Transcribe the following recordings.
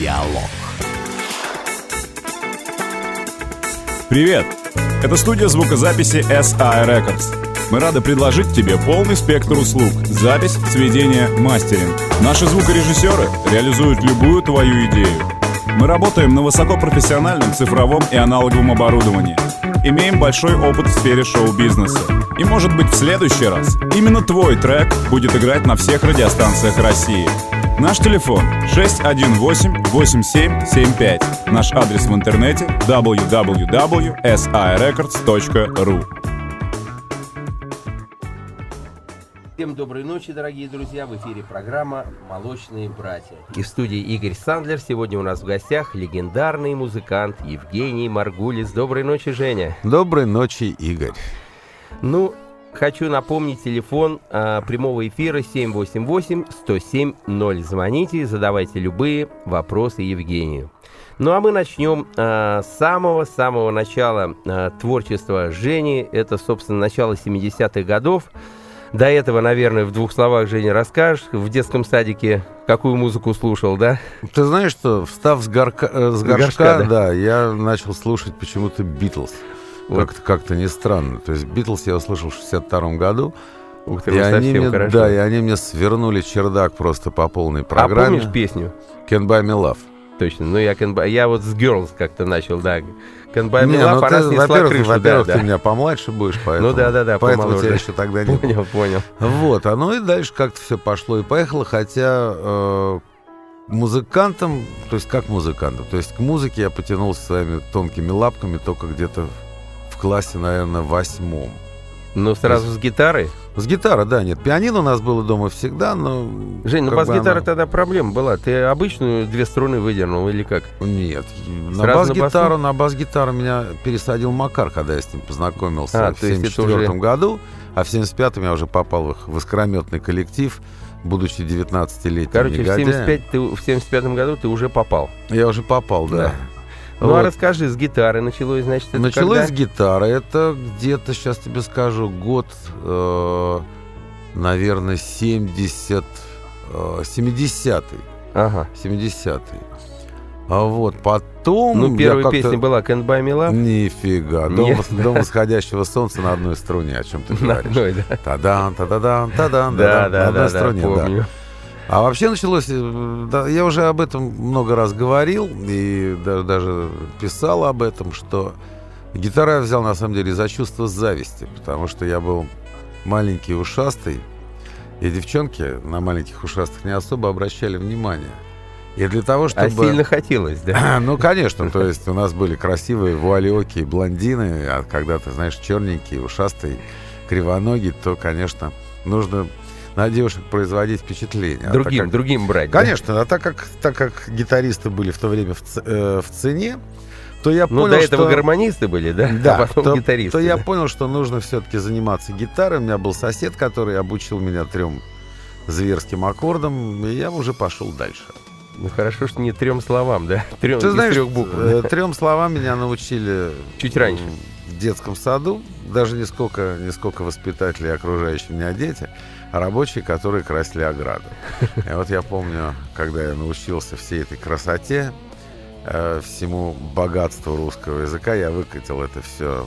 Диалог. Привет! Это студия звукозаписи SI Records. Мы рады предложить тебе полный спектр услуг – запись, сведение, мастеринг. Наши звукорежиссеры реализуют любую твою идею. Мы работаем на высокопрофессиональном цифровом и аналоговом оборудовании. Имеем большой опыт в сфере шоу-бизнеса. И может быть в следующий раз именно твой трек будет играть на всех радиостанциях России. Наш телефон 618-8775. Наш адрес в интернете www.sirecords.ru Всем доброй ночи, дорогие друзья. В эфире программа «Молочные братья». И в студии Игорь Сандлер. Сегодня у нас в гостях легендарный музыкант Евгений Маргулис. Доброй ночи, Женя. Доброй ночи, Игорь. Ну, хочу напомнить телефон а, прямого эфира 788-107-0. Звоните, задавайте любые вопросы Евгению. Ну а мы начнем а, с самого-самого начала а, творчества Жени. Это, собственно, начало 70-х годов. До этого, наверное, в двух словах, Женя, расскажешь. В детском садике какую музыку слушал, да? Ты знаешь, что, встав с, горка, э, с горшка, горшка да? да, я начал слушать почему-то Битлз. Вот. Как-то, как-то не странно. То есть Битлз я услышал в 62 году. Ух ты, и ну они мне, хорошо. Да, и они мне свернули чердак просто по полной программе. А помнишь песню? Can't Buy Me Love. Точно. Ну, я, can buy... я вот с Girls как-то начал, да. Can Buy Me Не, Love, ну она снесла во-первых, крышу. во-первых, да, ты да. меня помладше будешь, поэтому, Ну да, да, да, поэтому помоложе. тебя еще тогда не. Понял, понял. Вот, а ну и дальше как-то все пошло и поехало, хотя э, музыкантом, то есть как музыкантом, то есть к музыке я потянулся своими тонкими лапками только где-то классе, наверное, восьмом. Ну, сразу с гитарой. С гитары, да, нет, пианино у нас было дома всегда, но... Жень, ну бас-гитара оно- тогда проблема была. Ты обычную две струны выдернул или как? Нет, на Сразу на бас-гитару, на бас-гитару меня пересадил Макар, когда я с ним познакомился А, в то есть это 74 уже- году, а в 75-м я уже попал в их в искрометный коллектив, будучи 19-летним Короче, в, негодяем. 75 ты, в 75 году ты уже попал. Я уже попал, да. Да. Ну, а Вот. расскажи, с гитары началось, значит, это Началось когда? с гитары. Это где-то, сейчас тебе скажу, год, э, наверное, 70, э, 70-й. Ага. 70-й. А вот потом... Ну, первая песня была Can't Buy Me Love. Нифига. Дом, дом восходящего солнца на одной струне, о чем ты На говоришь. одной, да. Тадан, тададан, тадан, Да, тадан, да, на одной да, да, струне, да. А вообще началось, э, да, я уже об этом много раз говорил и да- даже писал об этом, что гитару я взял на самом деле за чувство зависти, потому что я был маленький ушастый, и девчонки на маленьких ушастых не особо обращали внимание. И для того, чтобы... А сильно хотелось, да? Ну, конечно, то есть у нас были красивые вуалёкие блондины, а когда ты, знаешь, черненький, ушастый, кривоногий, то, конечно, нужно на девушек производить впечатление. А Другим, как- другим брать. да? Конечно, а так как, так как гитаристы были в то время в, э, в цене, то я Ну, понял, до этого что... гармонисты были, да? Да, а потом то, гитаристы. то я да? понял, что нужно все-таки заниматься гитарой. У меня был сосед, который обучил меня трем зверским аккордам, и я уже пошел дальше. Ну, хорошо, что не трем словам, да? Трем, Ты знаешь, трех букв. э, трем словам меня научили Чуть раньше. в детском саду. Даже не сколько, не сколько воспитателей, окружающие меня дети, а рабочие, которые красили ограду. И вот я помню, когда я научился всей этой красоте, э, всему богатству русского языка, я выкатил это все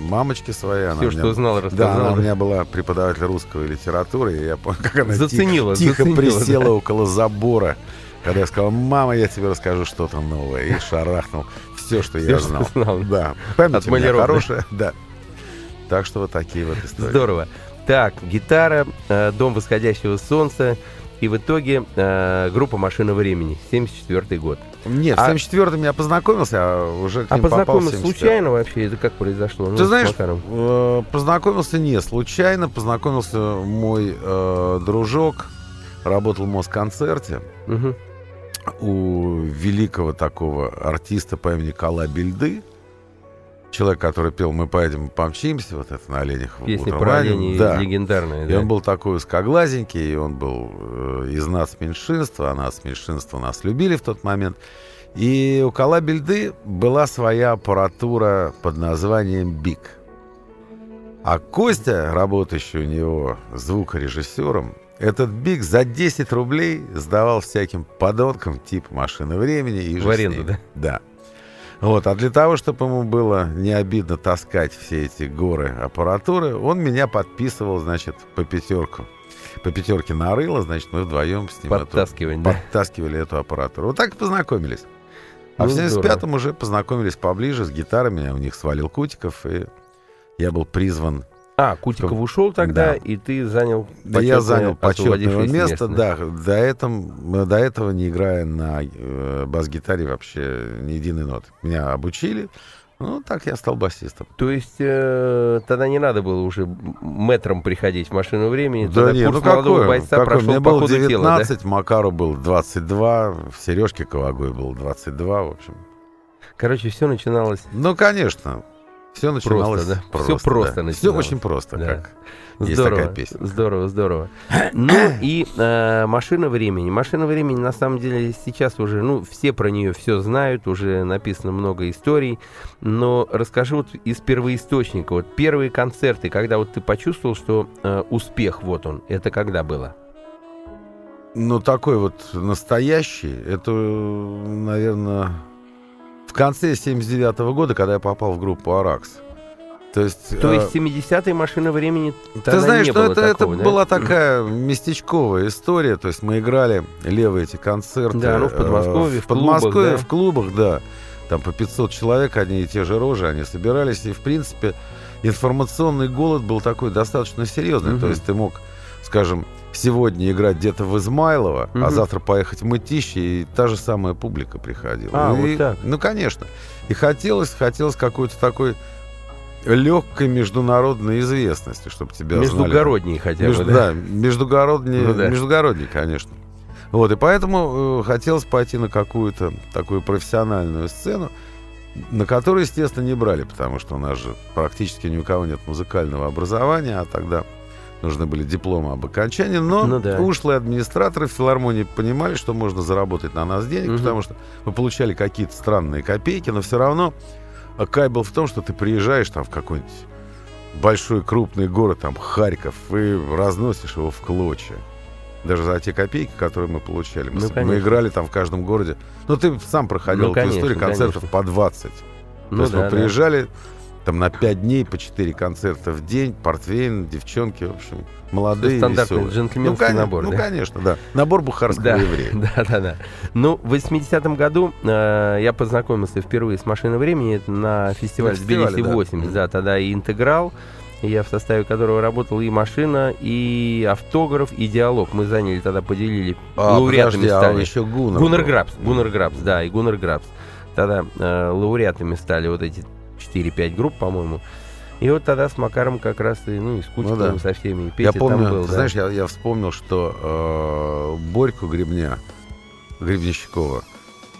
мамочке своей. она Все, меня- что знал, Да, рассказал. она у меня была преподаватель русской литературы, и я помню, как она Заценила, тихо заценила, присела да. около забора, когда я сказал, мама, я тебе расскажу что-то новое, и шарахнул все, что Всё, я что знал. знал. Да, память у меня хорошая, да. Так что вот такие вот истории. Здорово. Так, гитара, э, Дом восходящего солнца. И в итоге э, группа «Машина времени», 74 год. Нет, А- в 74-м я познакомился, а уже к А 74-м. случайно вообще? Это как произошло? Ну, Ты с знаешь, э, познакомился не случайно, познакомился мой э, дружок, работал в Москонцерте Мгм. у великого такого артиста по имени Кала Бельды. Человек, который пел «Мы поедем, помчимся», вот это на оленях. Песня про оленей Да. легендарная. И да. он был такой узкоглазенький, и он был э, из нас меньшинства, а нас меньшинство нас любили в тот момент. И у Кала Бельды была своя аппаратура под названием «Биг». А Костя, работающий у него звукорежиссером, этот БИК за 10 рублей сдавал всяким подонкам типа машины времени и В аренду, да? Да. Вот, а для того, чтобы ему было не обидно таскать все эти горы аппаратуры, он меня подписывал, значит, по пятерку. По пятерке нарыло, значит, мы вдвоем с ним Подтаскивали, эту, да? подтаскивали эту аппаратуру. Вот так и познакомились. А Ну, в здорово. 75-м уже познакомились поближе с гитарами. Я у них свалил Кутиков, и я был призван А, Кутиков ушел тогда, Да. и ты занял Да я занял почетное место, да? До, этом, до этого не играя на э, бас-гитаре вообще ни единой ноты. Меня обучили, ну, так я стал басистом. То есть э, тогда не надо было уже мэтром приходить в машину времени. Да тогда не, курс ну молодого какой? бойца какой? прошел Мне по было ходу дела, да? 19, Макару был 22, Сережке Ковагой был 22, в общем. Короче, все начиналось Ну, конечно, все начиналось да? просто. Всё просто Все начиналось. очень просто, Да. как есть здорово, такая песня. здорово, здорово. Ну и э, машина времени. Машина времени на самом деле сейчас уже, ну, все про нее все знают, уже написано много историй. Но расскажи вот из первоисточника, вот первые концерты, когда вот ты почувствовал, что э, успех вот он, это когда было? Ну, такой вот настоящий, это, наверное, в конце 79 года, когда я попал в группу «Аракс». То есть... То э, есть 70-е машина времени Ты знаешь, не ну, было это, это такого, да? была такая местечковая история. То есть мы играли левые эти концерты. Да, ну, в Подмосковье, э, в в Подмосковье, клубах, да. в клубах, да. Там по 500 человек, одни и те же рожи, они собирались. И, в принципе, информационный голод был такой достаточно серьезный. Мгм. То есть ты мог, скажем, сегодня играть где-то в Измайлово, Мгм. а завтра поехать в Мытище, и та же самая публика приходила. А, И- вот так. Ну, конечно. И хотелось, хотелось какой-то такой легкой международной известности, чтобы тебя знали. Междугородние хотя бы, Между- да? да, междугородние, Ну да. междугородние, конечно. Вот, и поэтому э, хотелось пойти на какую-то такую профессиональную сцену, на которую, естественно, не брали, потому что у нас же практически ни у кого нет музыкального образования, а тогда нужны были дипломы об окончании. Но Ну да. ушлые администраторы в филармонии понимали, что можно заработать на нас денег, Мгм. потому что мы получали какие-то странные копейки, но все равно а кай был в том, что ты приезжаешь там в какой-нибудь большой крупный город, там Харьков, и разносишь его в клочья. Даже за те копейки, которые мы получали. Мы, Ну, с- мы играли там в каждом городе. Ну, ты сам проходил Ну, эту конечно, историю концертов конечно. по 20. Ну То есть да, мы да. Там на 5 дней по 4 концерта в день, портвейн, девчонки, в общем, молодые, Стандартный веселые. джентльменский ну, набор, Ну, да? конечно, да. Набор бухарского Да, еврея. да, да, да. Ну, в 80-м году э, я познакомился впервые с «Машиной времени» на фестивале На фестивале, «Тбилиси да. 80», да, тогда и «Интеграл», я в составе которого работал и «Машина», и «Автограф», и «Диалог». Мы заняли тогда, поделили, А, лауреатами подожди, а стали. еще Гуннер. Гуннер. Грабс, Гуннер Грабс, да, и Гуннер Грабс. Тогда э, лауреатами стали вот эти 4-5 групп, по-моему. И вот тогда с Макаром как раз и, ну, и с Кутиковым да. со всеми, и Петя Я помню, там был, ты да. знаешь, я, я вспомнил, что э, Борьку Гребня, Гребнищикова,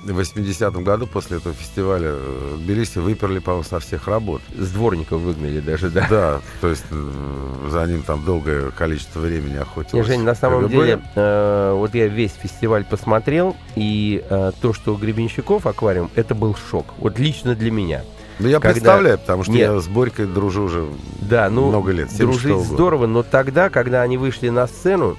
в 80-м году после этого фестиваля э, в Тбилиси выперли, по-моему, со всех работ. С дворников выгнали даже, да. Да, то есть э, за ним там долгое количество времени охотилось. Не, Жень, на самом КГБ. деле, э, вот я весь фестиваль посмотрел, и э, то, что Гребенщиков аквариум, это был шок. Вот лично для меня. Ну, я когда- представляю, потому что Нет. я с Борькой дружу уже Да, ну, много лет. 76-го дружить года. здорово, но тогда, когда они вышли на сцену,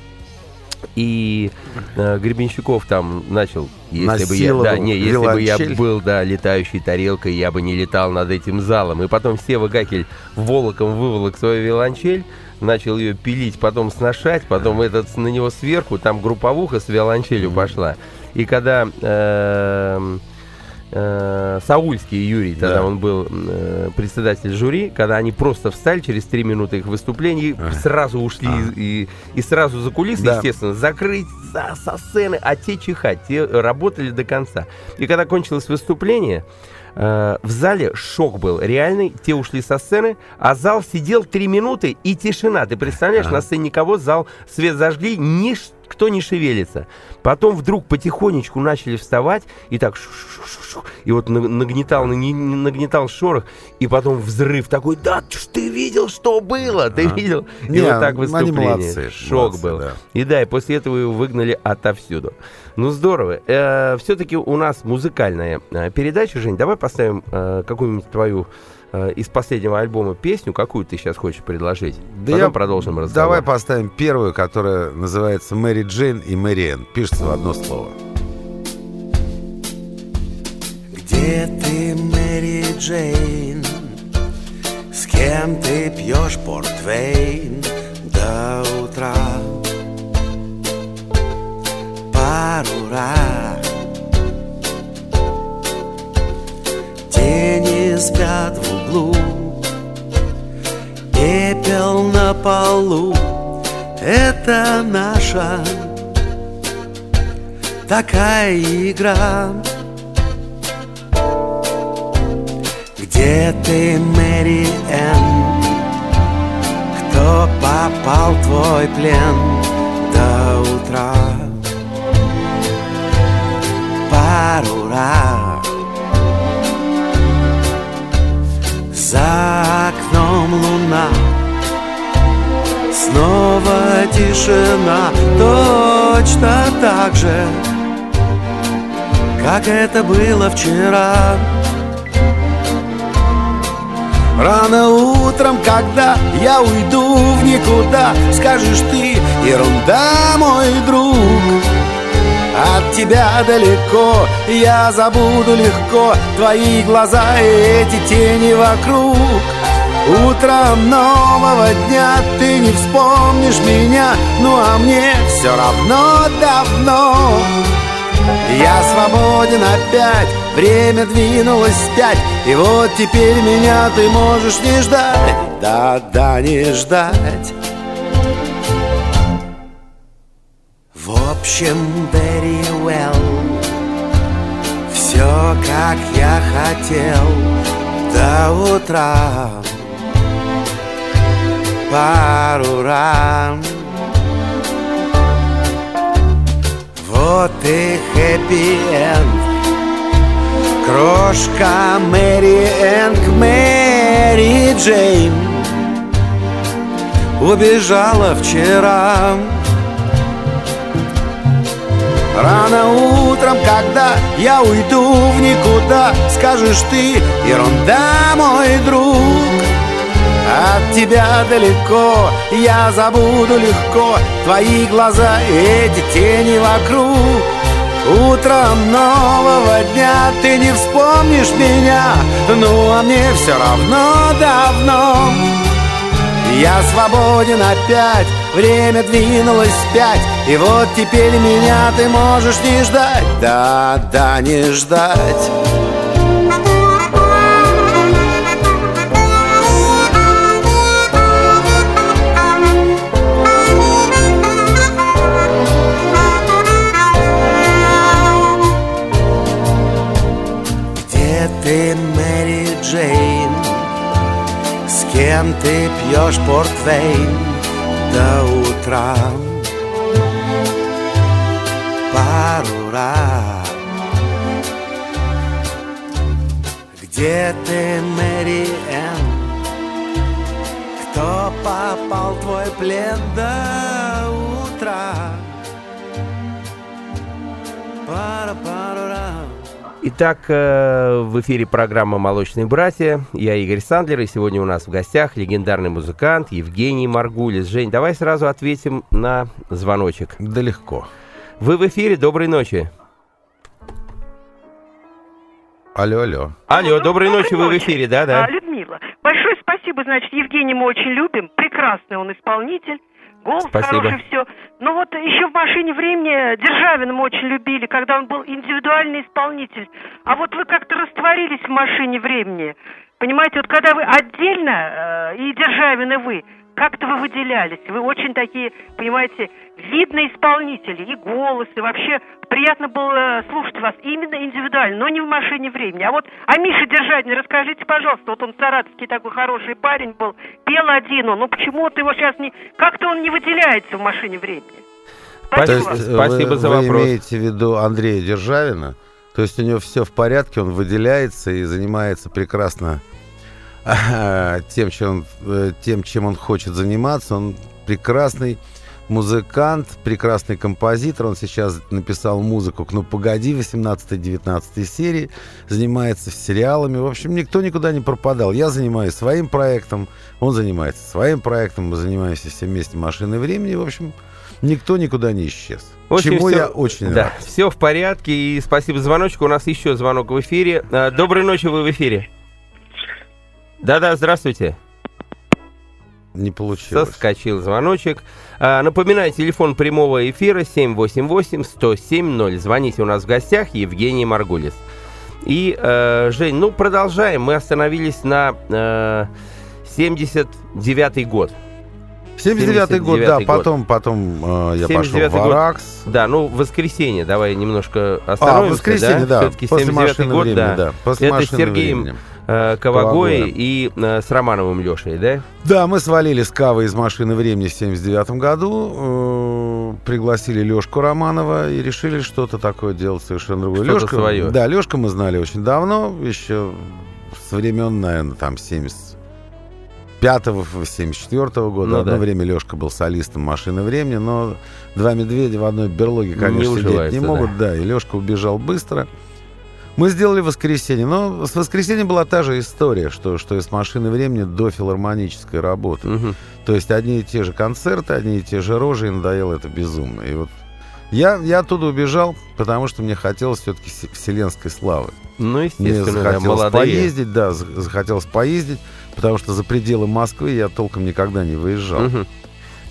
и э, Гребенщиков там начал, если бы я, да, Насиловал не, если бы я был, да, летающей тарелкой, я бы не летал над этим залом. И потом Сева Гакель волоком выволок свою виолончель, начал ее пилить, потом сношать, потом этот на него сверху, там групповуха с виолончелью пошла. И когда эм, э, Саульский Юрий, тогда Да. он был э, председатель жюри, когда они просто встали через три минуты их выступлений, Ага. сразу ушли Ага. и, и сразу за кулисы, Да. естественно, закрыть за, со сцены, а те чихать, те работали до конца. И когда кончилось выступление, э, в зале шок был реальный, те ушли со сцены, а зал сидел три минуты и тишина. Ты представляешь, Ага. на сцене никого, зал свет зажгли, никто не шевелится. Потом вдруг потихонечку начали вставать, и так и вот на- нагнетал, нагнетал шорох, и потом взрыв такой, да, ты видел, что было, ты видел? И вот так выступление. молодцы, Шок молодцы, был. да. И да, и после этого его выгнали отовсюду. Ну здорово. все-таки у нас музыкальная э, передача, Жень. Давай поставим э, какую-нибудь твою э, из последнего альбома песню, какую ты сейчас хочешь предложить. Да Потом я- продолжим разговор. Давай поставим первую, которая называется «Мэри Джейн и Мэри Энн». Пишется в одно слово. Где ты, Мэри Джейн? С кем ты пьешь портвейн до утра? Пару раз Тени спят в полу Это наша такая игра Где ты, Мэри Энн? Кто попал в твой плен до утра? Пару раз За окном луна Снова тишина Точно так же Как это было вчера. Рано утром, когда я уйду в никуда Скажешь ты, ерунда, мой друг От тебя далеко, я забуду легко Твои глаза и эти тени вокруг Утром нового дня ты не вспомнишь меня Ну а мне все равно давно. Я свободен опять, время двинулось вспять И вот теперь меня ты можешь не ждать. Да-да, не ждать. В общем, very well. Все, как я хотел До утра Пару раз Вот и хэппи-энд Крошка Мэри Энн к Мэри Джейн Убежала вчера. Рано утром, когда я уйду в никуда Скажешь ты, ерунда, мой друг от тебя далеко Я забуду легко. Твои глаза эти тени вокруг. Утром нового дня Ты не вспомнишь меня. Ну а мне все равно давно. Я свободен опять, время двинулось вспять И вот теперь меня ты можешь не ждать. Да, да, не ждать ты, Мэри Джейн? С кем ты пьешь портвейн до утра? Пару раз Где ты, Мэри Энн? Кто попал в твой плен до утра? Пара-пару раз Итак, э, в эфире программа «Молочные братья». Я Игорь Сандлер, и сегодня у нас в гостях легендарный музыкант Евгений Маргулис. Жень, давай сразу ответим на звоночек. Да легко. Вы в эфире, доброй ночи. Алло, алло. Алло, доброй ночи, вы в ночи. эфире, да, да. А, Людмила, большое спасибо, значит, Евгений мы очень любим, прекрасный он исполнитель, голос Спасибо. хороший, все. Но вот еще в «Машине времени» Державина мы очень любили, когда он был индивидуальный исполнитель. А вот вы как-то растворились в «Машине времени». Понимаете, вот когда вы отдельно, э, и Державин, и вы, как-то вы выделялись. Вы очень такие, понимаете, видные исполнители, и голос, и вообще приятно было слушать вас именно индивидуально, но не в машине времени. А вот о Мише Державине расскажите, пожалуйста, вот он саратовский такой хороший парень был, пел один он, ну почему вот его сейчас не... Как-то он не выделяется в машине времени. То Спасибо. есть, э, Спасибо вы, за вы вопрос. имеете в виду Андрея Державина? То есть у него все в порядке, он выделяется и занимается прекрасно тем, чем э, тем, чем он хочет заниматься. Он прекрасный музыкант, прекрасный композитор. Он сейчас написал музыку к «Ну, погоди» 18-19 серии, занимается сериалами. В общем, никто никуда не пропадал. Я занимаюсь своим проектом, он занимается своим проектом, мы занимаемся все вместе машиной времени. В общем, никто никуда не исчез. В общем, Чему всё- я очень Да, рад. все в порядке, и спасибо за звоночек. У нас еще звонок в эфире. А, Доброй ночи, вы в эфире. Да-да, здравствуйте. Не получилось. Соскочил звоночек. А, Напоминаю, телефон прямого эфира 788-107-0. Звоните у нас в гостях, Евгений Маргулис. И, э, Жень, ну, продолжаем. Мы остановились на э, 79-й год. 79-й год, 79-й да, год. потом, потом э, я пошел 79-й в год. Аракс. Да, ну, воскресенье, давай немножко А, остановимся. воскресенье, да, Все-таки после 79-й машины год, времени, да. да. После Это с Сергеем времени. Э, и э, с Романовым Лешей, да? Да, мы свалили с Кавы из машины времени в 79 году, э, пригласили Лешку Романова и решили что-то такое делать совершенно другое. Что-то Лёшка- своё. Да, Лешка мы знали очень давно, еще с времен, наверное, там 75-го, 74 года. Ну Одно да. время Лешка был солистом машины времени, но два медведя в одной берлоге, конечно, Не сидеть не могут. Да, и Лешка убежал быстро. Мы сделали воскресенье, но с воскресеньем была та же история, что, что и с машины времени до филармонической работы. Мгм. То есть одни и те же концерты, одни и те же рожи, и надоело это безумно. И вот я, я оттуда убежал, потому что мне хотелось все-таки вселенской славы. Ну, Мне естественно, да, захотелось молодые. поездить, да, за- захотелось поездить, потому что за пределы Москвы я толком никогда не выезжал. Мгм.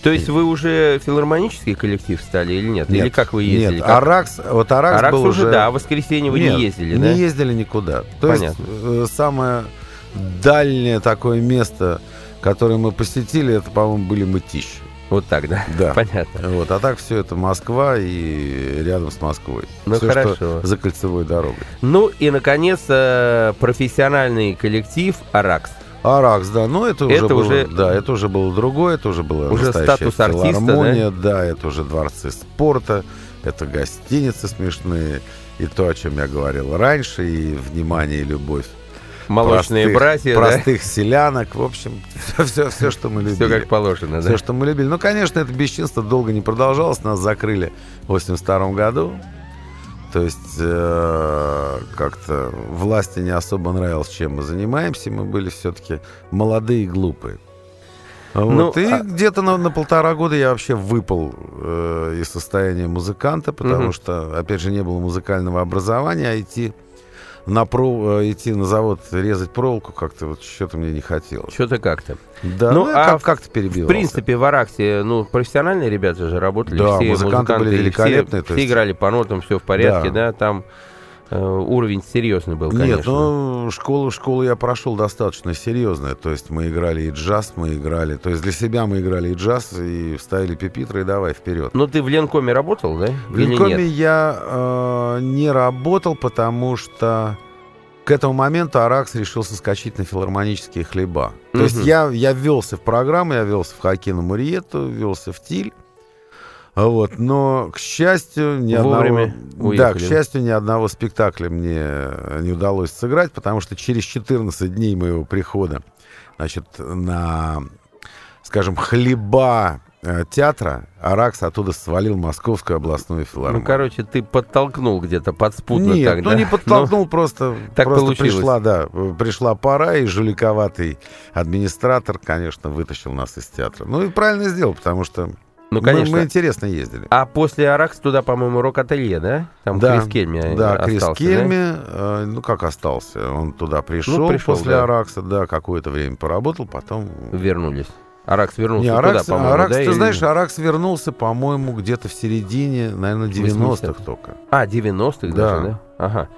То есть вы уже филармонический коллектив стали или нет? Или как вы ездили? Нет, Как? Аракс, вот Аракс, Аракс был уже, да, а в воскресенье вы Нет, не ездили, не да? ездили никуда. То Понятно. есть э, самое дальнее такое место, которое мы посетили, это, по-моему, были Мытищи. Вот так, да? Да. Понятно. Вот, а так все это Москва и рядом с Москвой. Ну, Всё, хорошо. что за кольцевой дорогой. Ну и, наконец, э, профессиональный коллектив «Аракс». Аракс, да, но это уже Это было, уже- да, это уже было другое, это уже было Уже статус артиста, филармония, да? это уже дворцы спорта, это гостиницы смешные, и то, о чем я говорил раньше, и внимание, и любовь Молочные простых- братья, простых селянок, в общем, все, все, что мы да? любили. Все как положено, да? Все, что мы любили. Ну, конечно, это бесчинство долго не продолжалось. Нас закрыли в 82 году. То есть э, как-то власти не особо нравилось, чем мы занимаемся. Мы были все-таки молодые и глупые. Вот. Ну, и а- где-то на, на полтора года я вообще выпал э, из состояния музыканта, потому Мгм. что, опять же, не было музыкального образования, а идти на, пров- э, идти на завод резать проволоку как-то вот что-то мне не хотелось. Что-то как-то. Да, Ну, ну, а как- в- как-то В перебил. принципе, в Араксе, ну, профессиональные ребята же работали. Да, все музыканты были и все- великолепные, то Все, есть- играли по нотам, все в порядке, Да. да, там уровень серьезный был, конечно. Нет, ну школу, школу я прошел достаточно серьезно. То есть мы играли и джаз, мы играли. То есть для себя мы играли и джаз, и вставили пепитры, и давай вперед. Ну, ты в Ленкоме работал, да? В Или Линкоме нет? я э, не работал, потому что к этому моменту Аракс решил соскочить на филармонические хлеба. То есть я, я ввелся в программу, я ввелся в Хакина Муриету, ввелся в Тиль. Вот, но, к счастью, ни Вовремя одного... Да, к уехали. счастью, ни одного спектакля мне не удалось сыграть, потому что через 14 дней моего прихода, значит, на, скажем, хлеба э, театра, Аракс оттуда свалил Московскую областную Ну, филармонию. короче, ты подтолкнул где-то подспутно Нет, так, ну да? не подтолкнул, просто, так просто получилось. пришла, да, пришла пора, и жуликоватый администратор, конечно, вытащил нас из театра. Ну и правильно сделал, потому что Ну, мы- конечно. мы, интересно ездили. А после Аракс туда, по-моему, рок-ателье, да? Там Да, Крис Кельми Да, э, Крис остался, да? Кельми, э, ну как остался, он туда пришел, Ну, пришел, после да. Аракса, да, какое-то время поработал, потом... Вернулись. Аракс вернулся Не, туда, Аракс, по-моему, Аракс, да? ты или- знаешь, Аракс вернулся, по-моему, где-то в середине, наверное, 90-х 80-х. только. А, 90-х Да. даже, да? Ага.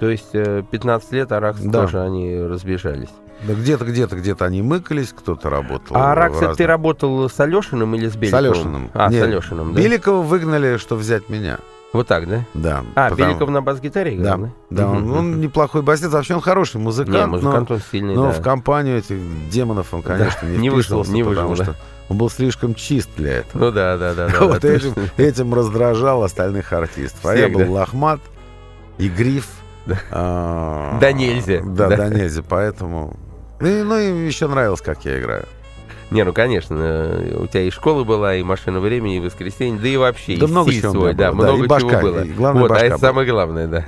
То есть э, 15 лет Аракс Да. тоже они разбежались. Да где-то, где-то, где-то они мыкались, кто-то работал. А Аракс, это ты разных- работал с Алешиным или с С Беликовым? Алешиным. А, Нет, с Алешиным, да? Беликова выгнали, что взять меня. Вот так, да? Да. А, потому- Беликов на бас-гитаре Да, играл, да? да, он, Мгм, он мгм. неплохой басист, вообще он хороший музыкант, Не, но- музыкант он сильный, но, да. в компанию этих демонов он, конечно, не, не вышел, не потому да. что он был слишком чист для этого. Ну да, да, да. да, вот да, этим, точно. этим раздражал остальных артистов. А я Всех, был да? лохмат и гриф. а, Да нельзя, Да, да. да нельзя, поэтому... Ну, и- ну и еще нравилось, как я играю. Не, ну конечно, э, у тебя и школа была, и машина времени, и воскресенье, да и вообще, Да и много стиль чего свой, было, да, много и башка, чего было. и главное, вот, а башка это была. самое главное, да.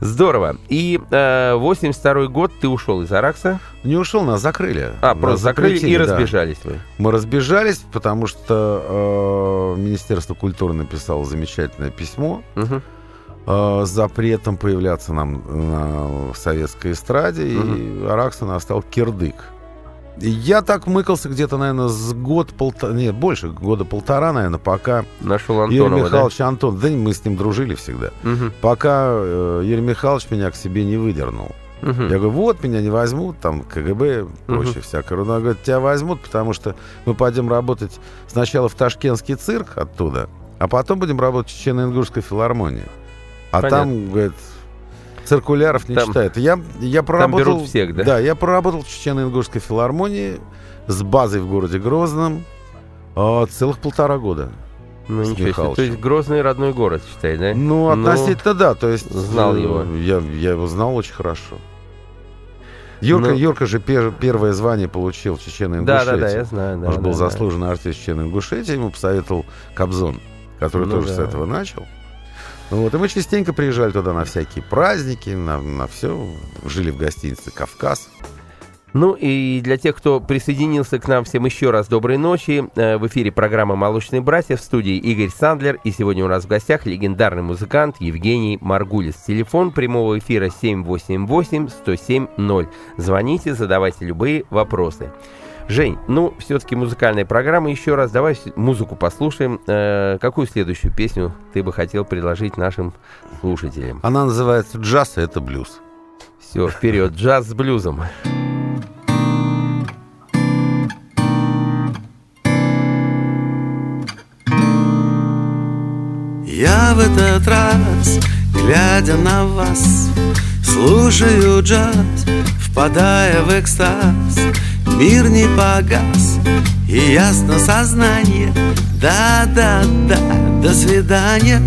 Здорово. И э, 82 год ты ушел из Аракса. Не ушел, нас закрыли. А, Нас просто закрыли и да. разбежались вы. Мы разбежались, потому что э, Министерство культуры написало замечательное письмо Мгм. Э, запретом появляться нам на советской эстраде, и Мгм. Араксон остал кирдык. И я так мыкался где-то, наверное, с год-полтора, нет, больше, года полтора, наверное, пока Нашел Юрий Антонова, да? Михайлович Антон, да мы с ним дружили всегда, Мгм. пока э, Юрий Михайлович меня к себе не выдернул. Мгм. Я говорю, вот, меня не возьмут, там, КГБ, прочее всякое. Он говорит, тебя возьмут, потому что мы пойдем работать сначала в Ташкентский цирк оттуда, а потом будем работать в Чечено-Ингушской филармонии. А Понятно. там, говорит, циркуляров не Там- читают. Я, я проработал... берут всех, да? Да, я проработал в Чечено-Ингушской филармонии с базой в городе Грозном а, целых полтора года. Ну, ничего себе. То есть Грозный родной город, считай, да? Ну, относительно да, то есть... знал э, его. Я, я его знал очень хорошо. Юрка, Ну. Юрка же пер- первое звание получил в чечено Да, да, да, я знаю. Да, Он же был да, да. заслуженный артист Чечено-Ингушетии, ему посоветовал Кобзон, который Ну тоже да. с этого начал. Вот, и мы частенько приезжали туда на всякие праздники, на, на все. Жили в гостинице «Кавказ». Ну и для тех, кто присоединился к нам, всем еще раз доброй ночи. Э, В эфире программа «Молочные братья» в студии Игорь Сандлер. И сегодня у нас в гостях легендарный музыкант Евгений Маргулис. Телефон прямого эфира 788-107-0. Звоните, задавайте любые вопросы. Жень, ну, все-таки музыкальная программа. Еще раз давай музыку послушаем. Э, какую следующую песню ты бы хотел предложить нашим слушателям? Она называется «Джаз», а это блюз. Все, вперед, джаз с блюзом. Я в этот раз, глядя на вас, слушаю джаз, впадая в экстаз. Мир не погас, и ясно сознание. Да-да-да, до свидания.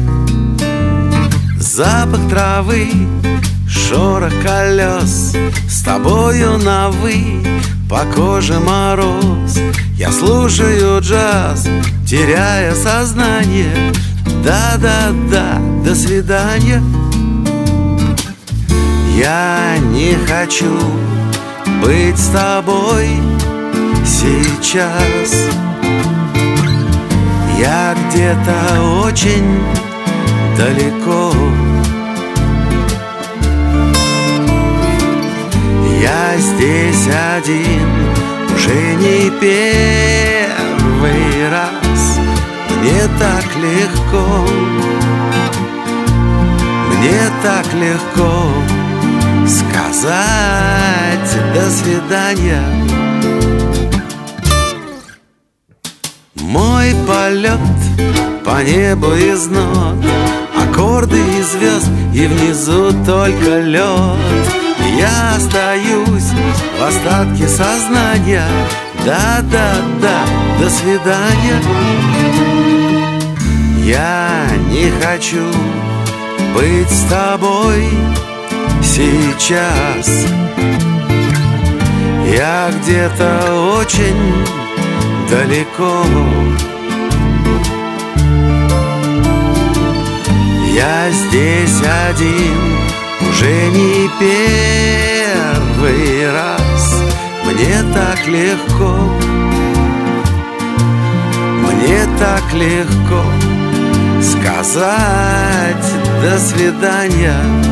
Запах травы, шорох колес С тобою на «вы», по коже мороз Я слушаю джаз, теряя сознание Да-да-да, до свидания Я не хочу быть с тобой сейчас. Я где-то очень далеко. Я здесь один уже не первый раз. Мне так легко. Мне так легко сказать до свидания. Мой полет по небу из нот Аккорды и звезд, и внизу только лед. Я остаюсь в остатке сознания. Да-да-да, до свидания. Я не хочу быть с тобой сейчас Я где-то очень далеко. Я здесь один уже не первый раз. Мне так легко Мне так легко сказать до свидания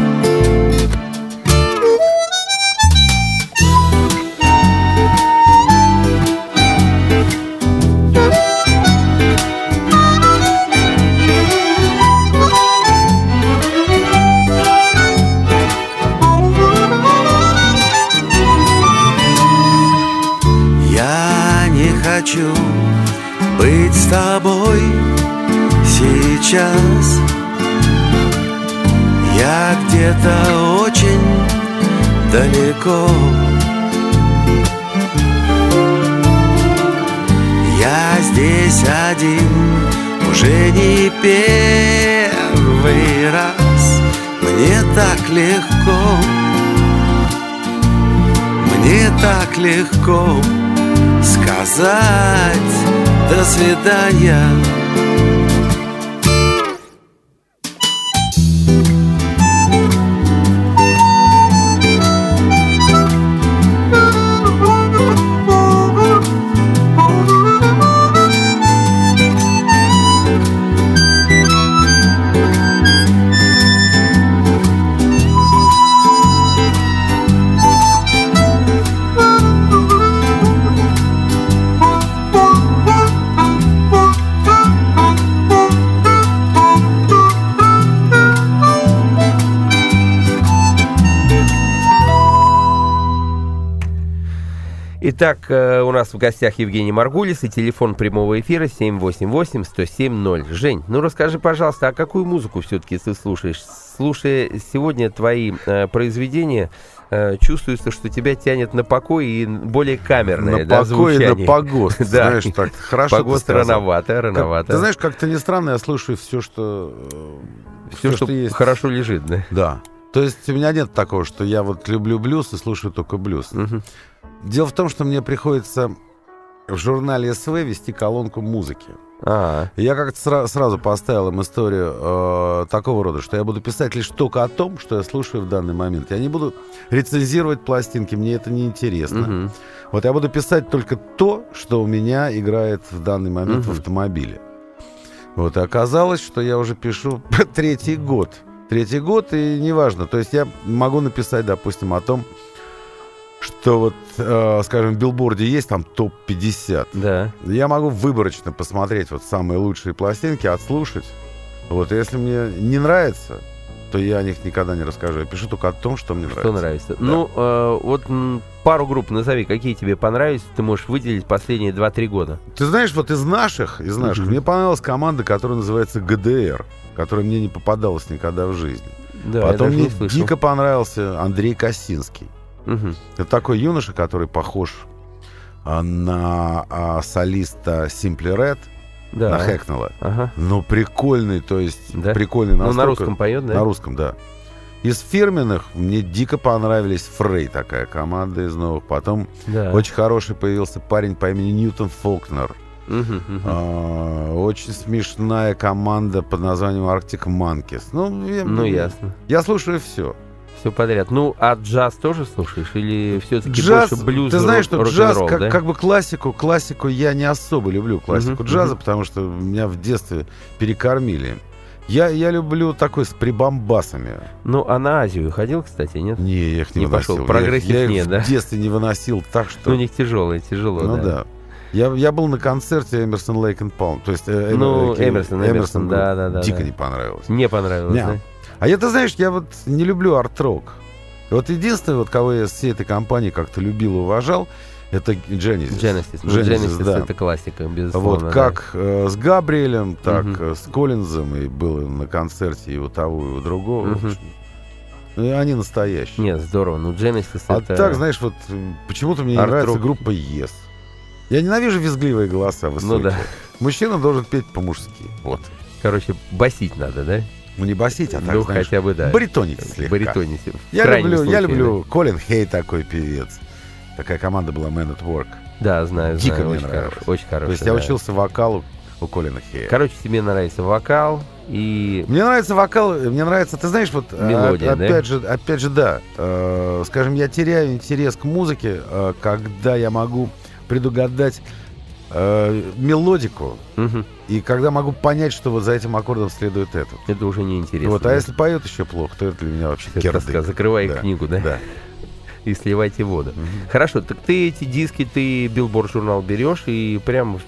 хочу быть с тобой сейчас. Я где-то очень далеко. Я здесь один уже не первый раз. Мне так легко Мне так легко сказать до свидания. Итак, э, у нас в гостях Евгений Маргулис и телефон прямого эфира 788-107-0. Жень, ну расскажи, пожалуйста, а какую музыку все-таки ты слушаешь? Слушая сегодня твои э, произведения, э, чувствуется, что тебя тянет на покой и более камерное на да, покой и на звучание. погост. Да. Знаешь, так хорошо Погост рановато, Как- рановато. Ты знаешь, как-то не странно, я слушаю все, что... э, все, что, есть. хорошо лежит, да? Да. То есть у меня нет такого, что я вот люблю блюз и слушаю только блюз. Дело в том, что мне приходится в журнале СВ вести колонку музыки. А, И Я как-то сра- сразу поставил им историю э, такого рода, что я буду писать лишь только о том, что я слушаю в данный момент. Я не буду рецензировать пластинки, мне это не интересно. мгм. Вот я буду писать только то, что у меня играет в данный момент в Мгм. автомобиле. Вот и оказалось, что я уже пишу третий год. Третий год, и неважно. То есть я могу написать, допустим, о том, что вот, э, скажем, в билборде есть там топ-50. да. Я могу выборочно посмотреть вот самые лучшие пластинки, отслушать. Вот, если мне не нравится, то я о них никогда не расскажу. Я пишу только о том, что мне нравится. Что нравится? Ну, э, вот м, пару групп назови, какие тебе понравились, ты можешь выделить последние 2-3 года. Ты знаешь, вот из наших, из наших, Мгм. мне понравилась команда, которая называется ГДР, которая мне не попадалась никогда в жизни. Да, Потом мне дико понравился Андрей Косинский. Мгм. Это такой юноша, который похож а, на а, солиста Simply Red, Да. на Хэкнелла. Ага. Но прикольный, то есть Да? прикольный Ну, на настолько- русском поет, да? На русском, да. Из фирменных мне дико понравились Фрей, такая команда из новых. Потом Да. очень хороший появился парень по имени Ньютон Фолкнер. Мгм, мгм. А, очень смешная команда под названием Arctic Monkeys. Ну, я, Ну, ясно. я слушаю все. Все подряд. Ну, а джаз тоже слушаешь? Или все-таки Джаз, больше блюз, ты знаешь, что джаз, рок-н-ролл, как, да? как бы классику, классику я не особо люблю, классику Мгм, джаза, мгм. потому что меня в детстве перекормили. Я, я люблю такой с прибамбасами. Ну, а на Азию ходил, кстати, нет? Не, я их не, Не выносил. пошел. Прогрессив я, их- я их нет, да? в детстве не выносил так, что... Ну, у них тяжелое, тяжело, Ну да. да. Я, я был на концерте Emerson Lake and Palmer. То есть э, Ну, э, Эмерсон, Эмерсон, был- да, да, да, Дико да. не понравилось. Не понравилось, Не. да? А я, ты знаешь, я вот не люблю арт-рок. Вот единственное, вот кого я с всей этой компании как-то любил и уважал, это Genesis. Genesis. Ну, Genesis, Genesis да. это классика, Вот безусловно. да. как э, с Габриэлем, так э, с Коллинзом, и был на концерте и у того, и у другого. общем. Ну, они настоящие. Нет, здорово. Ну, Genesis А это... так, знаешь, вот м, почему-то мне не нравится группа Yes. Я ненавижу визгливые голоса высокие. Ну да. Мужчина должен петь по-мужски. Вот. Короче, басить надо, да? Ну не басить, а так, ну, знаешь, хотя бы, да. баритонить слегка. Баритонить. Я люблю, я случае, люблю Колин Хей такой певец. Такая команда была Man at Work. Да, Да, знаю, Дико знаю. мне очень нравилось. Очень хороший. То есть я да. учился вокалу у Колина Хея. Короче, тебе нравится вокал и... Мне нравится вокал, мне нравится, ты знаешь, вот а, Мелодия, да? опять же, опять же, да. Э, скажем, я теряю интерес к музыке, э, когда я могу предугадать э, мелодику Мгм. и когда могу понять, что вот за этим аккордом следует этот. Это уже неинтересно. вот, а да? если поет еще плохо, то это для меня вообще кирдык. Закрывай Да. книгу, да? Да. И сливайте воду. Мгм. Хорошо, так ты эти диски, ты билборд журнал берешь и прям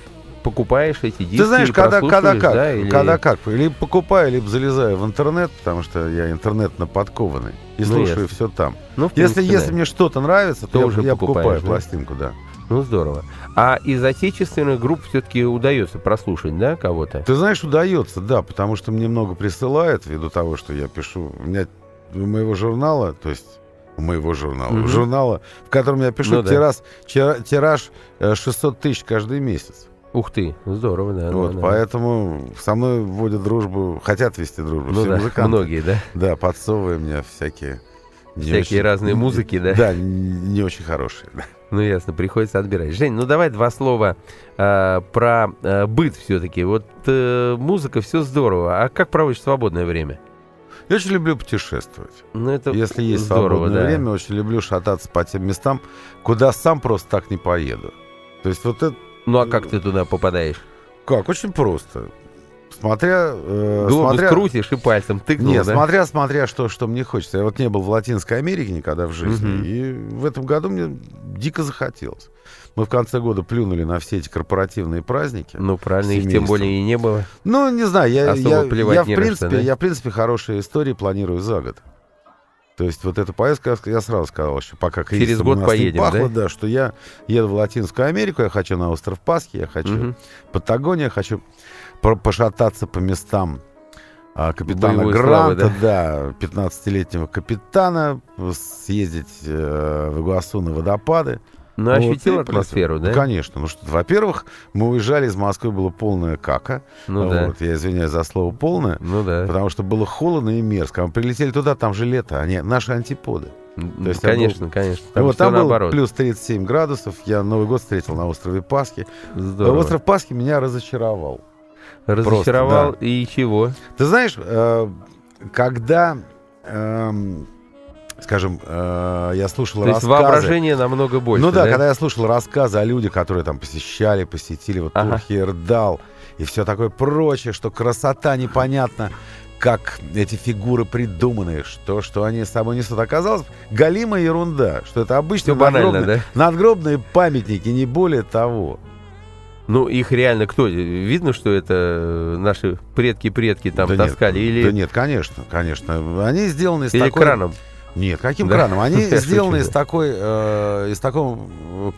покупаешь эти диски Ты знаешь, когда, когда как, да, или- когда как, либо покупаю, либо залезаю в интернет, потому что я интернетно подкованный и Ну, слушаю ясно. все там. Ну, Если, принципе, если да. мне что-то нравится, то, То я, уже я покупаю да? пластинку, да. Ну, здорово. А из отечественных групп все-таки удается прослушать, да, кого-то? Ты знаешь, удается, да, потому что мне много присылают, ввиду того, что я пишу. У меня у моего журнала, то есть у моего журнала, Мгм. журнала, в котором я пишу Ну да. тираж, тира- тираж э, 600 тысяч каждый месяц. Ух ты, здорово, да. вот, да, да. поэтому со мной вводят дружбу, хотят вести дружбу Ну все да, музыканты. многие, да? Да, подсовывая мне всякие... Всякие разные музыки, да? Да, не очень хорошие. да. Ну, ясно, приходится отбирать. Жень, ну давай два слова э, про э, быт все-таки. Вот э, музыка, все здорово. А как проводишь свободное время? Я очень люблю путешествовать. Ну, это Если есть здорово, свободное да. время, очень люблю шататься по тем местам, куда сам просто так не поеду. То есть вот это Ну, а как ты туда попадаешь? как? Очень просто. Смотря... э, Глобус смотря... крутишь и пальцем тыкнул, Нет, да? смотря, смотря, что, что мне хочется. Я вот не был в Латинской Америке никогда в жизни, Мгм. и в этом году мне дико захотелось. Мы в конце года плюнули на все эти корпоративные праздники. Ну, правильно, их тем более и не было. Ну, не знаю, я, Особо я, я, в что, принципе, да? я, в принципе, хорошие истории планирую за год. То есть вот эту поездку я, сразу сказал, еще пока Через кризисом год у нас не поедем, пахло, да? да, что я еду в Латинскую Америку, я хочу на остров Пасхи, я хочу Мгм. Патагония, хочу по- пошататься по местам а, капитана Боевой славы, Гранта, да, 15-летнего капитана, съездить э, в Игуасу на водопады. Ну, Вот, ощутил атмосферу, да? Конечно. Ну, что, во-первых, мы уезжали из Москвы, было полная кака. Ну, да. Вот, я извиняюсь за слово полное. Ну, да. Потому что было холодно и мерзко. А Мы прилетели туда, там же лето, они наши антиподы. То есть конечно, конечно. И Там вот там наоборот. было плюс 37 градусов. Я Новый год встретил на острове Пасхи. Здорово. Остров Пасхи меня разочаровал. Разочаровал просто, и чего? Ты знаешь, э, когда, эм, скажем, э, я слушал То есть рассказы... воображение намного больше, ну да, когда я слушал рассказы о людях, которые там посещали, посетили вот Ага. Турхиердал и все такое прочее, что красота непонятна, как эти фигуры придуманы, что, что они с собой несут. Оказалось, галимая ерунда, что это обычные банально, надгробные, надгробные памятники, не более того. Ну, их реально кто? Видно, что это э, наши предки-предки там Да нет, таскали? или Да нет, конечно, конечно. Они сделаны из или такой... краном? Нет, каким Да. краном? Они сделаны из такой, э, из такого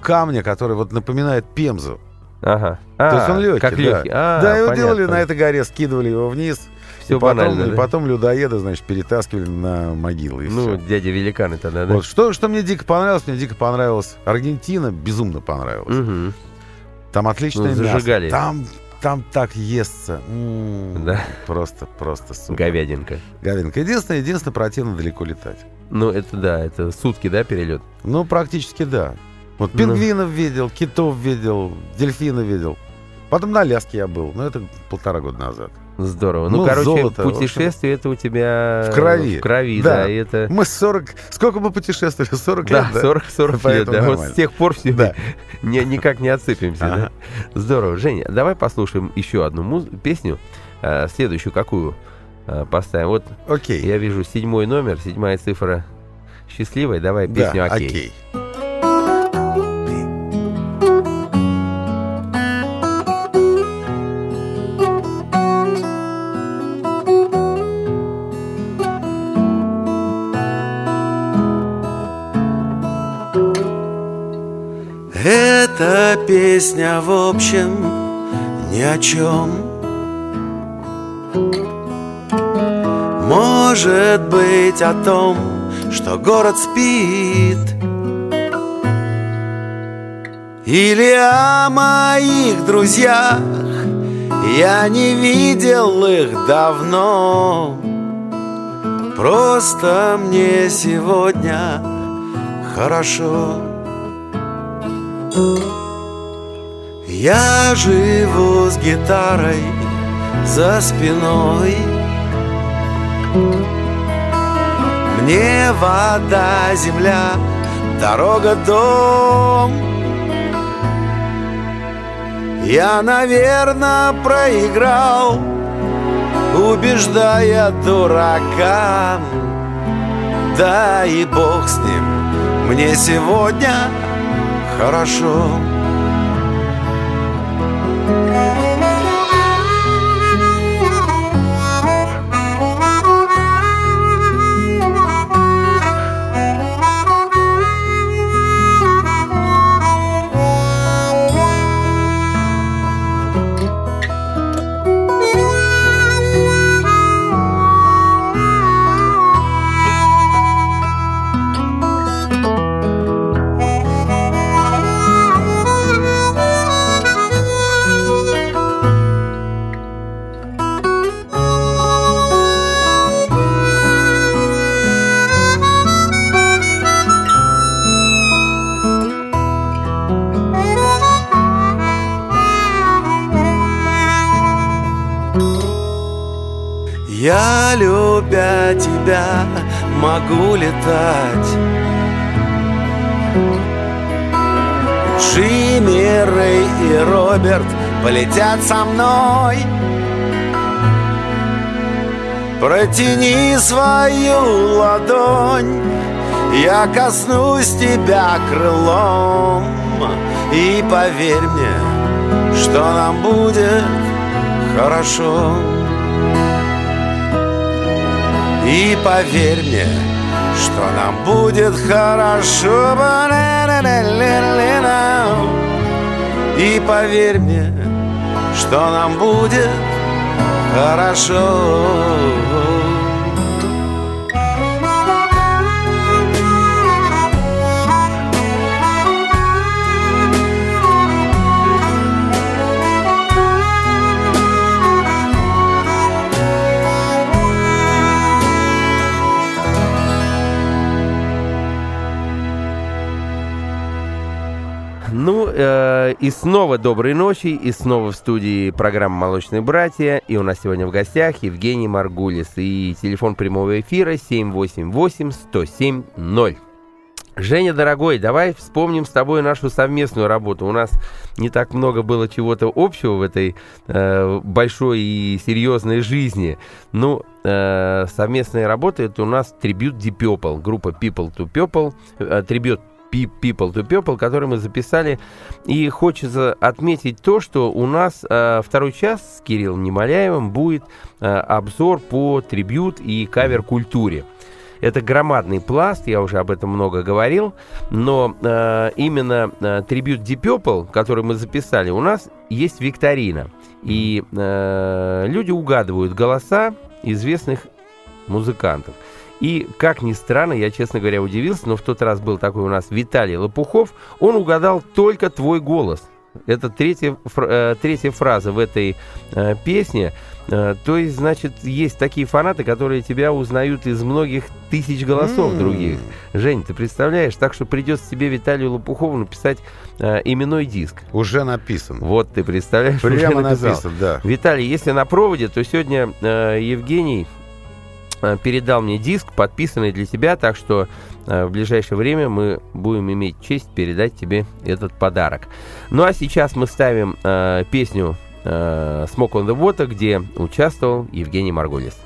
камня, который вот напоминает пемзу. Ага. То есть он легкий, как да. легкий. А, да, его понятно. делали на этой горе, скидывали его вниз. Все и потом, банально, и да? потом людоеды, значит, перетаскивали на могилы. И Ну, всё. дядя великаны тогда, да? Вот, что, что мне дико понравилось, мне дико понравилось Аргентина, безумно понравилось. Мгм. Там отличное Ну, зажигали. мясо. Там, там так естся. М, Да. Просто, просто супер. Говядинка. Говядинка. Единственное, единственное, противно далеко летать. Ну, это да, это сутки, да, перелет? Ну, практически да. Вот Ну. пингвинов видел, китов видел, дельфина видел. Потом на Аляске я был, но это полтора года назад. Здорово. Ну, Ну, короче, золото, путешествие это у тебя в крови. В крови, Да. да. это... Мы 40... Сколько мы путешествовали? 40 Да, лет, да? 40, 40 лет, да. Вот с тех пор все Да. не, никак не отсыпемся, Ага. да? Здорово. Женя, давай послушаем еще одну муз- песню. А, следующую какую поставим? Вот Окей. я вижу седьмой номер, седьмая цифра счастливая. Давай Да, песню «Окей». окей. Эта песня в общем ни о чем Может быть о том, что город спит. Или о моих друзьях Я не видел их давно. Просто мне сегодня хорошо. Я живу с гитарой за спиной Мне вода, земля, дорога, дом. Я, наверное, проиграл, убеждая дурака Да и бог с ним, мне сегодня хорошо. тебя могу летать. Джимми, Рэй и Роберт полетят со мной. Протяни свою ладонь Я коснусь тебя крылом. И поверь мне, что нам будет хорошо И поверь мне, что нам будет хорошо. И поверь мне, что нам будет хорошо э, и снова доброй ночи, и снова в студии программа «Молочные братья». И у нас сегодня в гостях Евгений Маргулис. И телефон прямого эфира 788-107-0. Женя, дорогой, давай вспомним с тобой нашу совместную работу. У нас не так много было чего-то общего в этой э, большой и серьезной жизни. Ну, э, совместная работа это у нас трибют Deep Purple, группа People to People, э, трибют People to People, который мы записали. И хочется отметить то, что у нас э, второй час с Кириллом Немоляевым будет э, обзор по трибют и кавер-культуре. Это громадный пласт, я уже об этом много говорил, но э, именно э, трибют Deep Purple, который мы записали, у нас есть викторина. И э, люди угадывают голоса известных музыкантов. И, как ни странно, я, честно говоря, удивился, но в тот раз был такой у нас Виталий Лопухов, он угадал только твой голос. Это третья, э, третья фраза в этой э, песне. Э, то есть, значит, есть такие фанаты, которые тебя узнают из многих тысяч голосов mm. других. Жень, ты представляешь? Так что придется тебе Виталию Лопухову написать э, именной диск. Уже написан. Вот ты представляешь? Прямо написан, да. Виталий, если на проводе, то сегодня э, Евгений передал мне диск, подписанный для тебя, так что э, в ближайшее время мы будем иметь честь передать тебе этот подарок. Ну а сейчас мы ставим э, песню э, «Smoke on the Water», где участвовал Евгений Маргулис.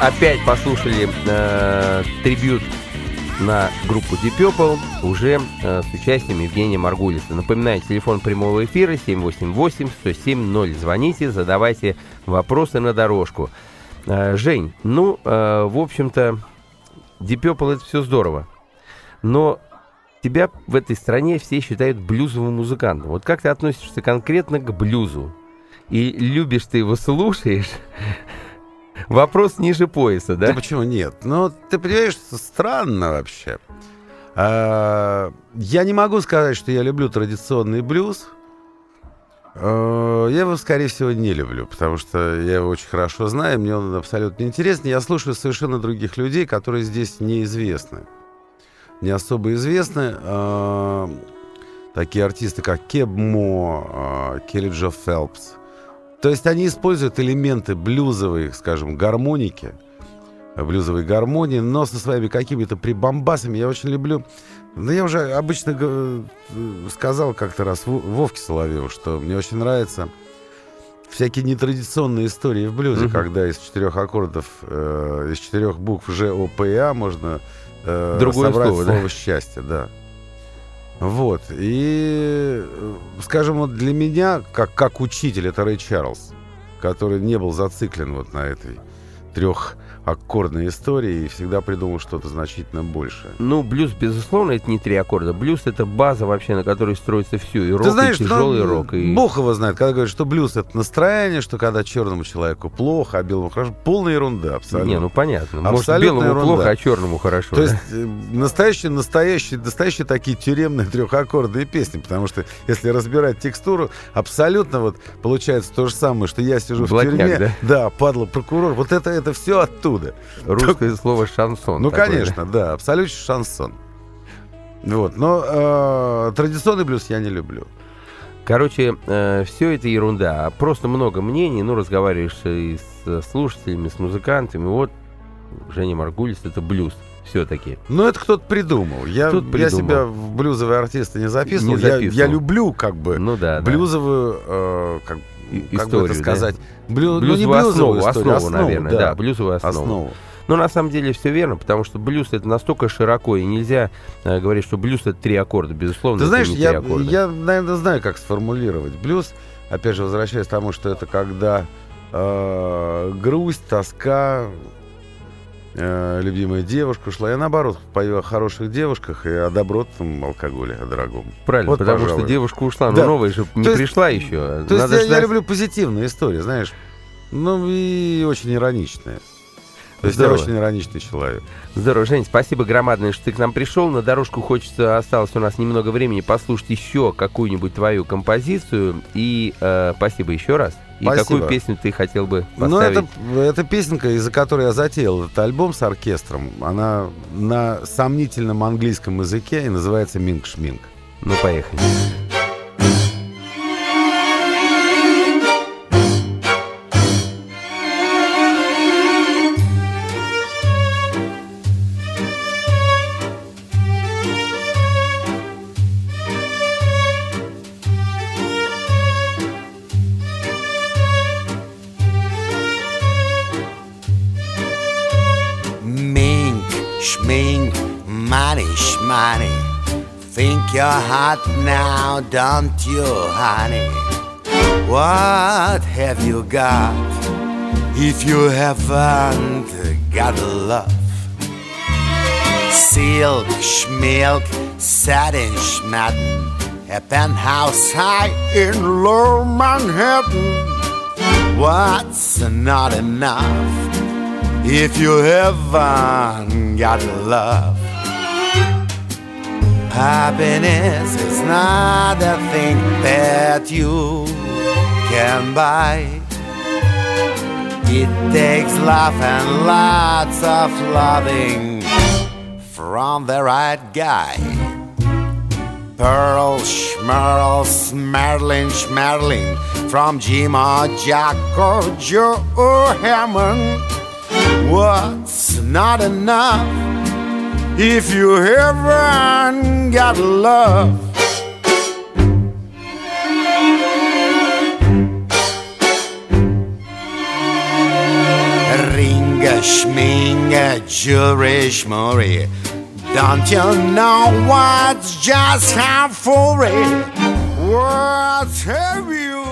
Опять послушали э, трибют на группу Deep Purple уже э, с участием Евгения Маргулиса. Напоминаю, телефон прямого эфира 788-107-0. Звоните, задавайте вопросы на дорожку. Э, Жень, ну, э, в общем-то, Deep Purple это все здорово. Но тебя в этой стране все считают блюзовым музыкантом. Вот как ты относишься конкретно к блюзу? И любишь ты его, слушаешь? Вопрос ниже пояса, да? Да почему нет? Ну, ты понимаешь, странно вообще. А, Я не могу сказать, что я люблю традиционный блюз. А, Я его, скорее всего, не люблю, потому что я его очень хорошо знаю, мне он абсолютно интересен. Я слушаю совершенно других людей, которые здесь неизвестны. Не особо известны. А, Такие артисты, как Кебмо, а, Келли Джо Фелпс. То есть они используют элементы блюзовой, скажем, гармоники, блюзовой гармонии, но со своими какими-то прибамбасами. Я очень люблю... Ну, я уже обычно г- сказал как-то раз Во- Вовке Соловьеву, что мне очень нравятся всякие нетрадиционные истории в блюзе, Мгм. когда из четырех аккордов, э, из четырех букв Ж, О, П и А можно э, Другое собрать слово, да? слово счастье, да. Вот. И, э, скажем, вот для меня, как, как учитель, это Рэй Чарльз, который не был зациклен вот на этой трехаккордной истории и всегда придумал что-то значительно большее. Ну, блюз, безусловно, это не три аккорда. Блюз это база вообще, на которой строится все. И рок, Ты знаешь, и тяжелый ну, рок. И... Бог его знает, когда говорят, что блюз это настроение, что когда черному человеку плохо, а белому хорошо, полная ерунда абсолютно. Не, ну понятно. Может, Абсолютная белому ерунда. плохо, а черному хорошо. То да? есть э, настоящие, настоящие, настоящие такие тюремные трехаккордные песни, потому что если разбирать текстуру, абсолютно вот получается то же самое, что я сижу Блатняк, в тюрьме, да? да, падла прокурор, вот это это все оттуда. Русское слово шансон. ну такое, конечно, да, абсолютно шансон. Вот, но э, традиционный блюз я не люблю. Короче, все это ерунда. Просто много мнений. Ну, разговариваешь и с э, слушателями, с музыкантами. Вот Женя Маргулис это блюз все-таки. Ну это кто-то придумал. Я, Кто-то я придумал. себя в блюзовые артисты не записывал. Не Я- записывал. Я, люблю как бы Ну да, да. блюзовую, э, как, И- как бы историю, это да? сказать, блю- ну, не Блюзовую блюзовую основу, историю, основу, наверное, да, да, блюзовую основу. основу. Но на самом деле все верно, потому что блюз это настолько широко, и нельзя э, говорить, что блюз это три аккорда. Безусловно, Ты знаешь, я, аккорда. я, наверное, знаю, как сформулировать блюз. Опять же, возвращаясь к тому, что это когда э, грусть, тоска, э, любимая девушка ушла. Я, наоборот, пою о хороших девушках и о добротном алкоголе, о дорогом. Правильно, вот, потому пожалуй. что девушка ушла, но Да. новая же не То есть- пришла еще. То есть Надо я, я ждать. люблю позитивные истории, знаешь. Ну и очень ироничные. То есть Здорово. я очень ироничный человек. Здорово, Жень, спасибо громадное, что ты к нам пришел. На дорожку хочется, осталось у нас немного времени, послушать еще какую-нибудь твою композицию. И э, спасибо еще раз. И Спасибо. какую песню ты хотел бы Ну, поставить? это, это песенка, из-за которой я затеял этот альбом с оркестром. Она на сомнительном английском языке и называется «Минг-шминг». Ну, поехали. Smoke money, money. Think you're hot now, don't you, honey? What have you got if you haven't got love? Silk, schmilk, satin, schmatten, a penthouse high in low Manhattan. What's not enough if you haven't got love? Happiness is not a thing that you can buy. It takes love and lots of loving from the right guy. Pearl, Schmerl, Smerlin, Schmerlin from Jim or Jack or Joe or Hammond. What's not enough if you haven't got love? Ringa, schminga, jewelry, schmurry. Don't you know what's just half for it? What have you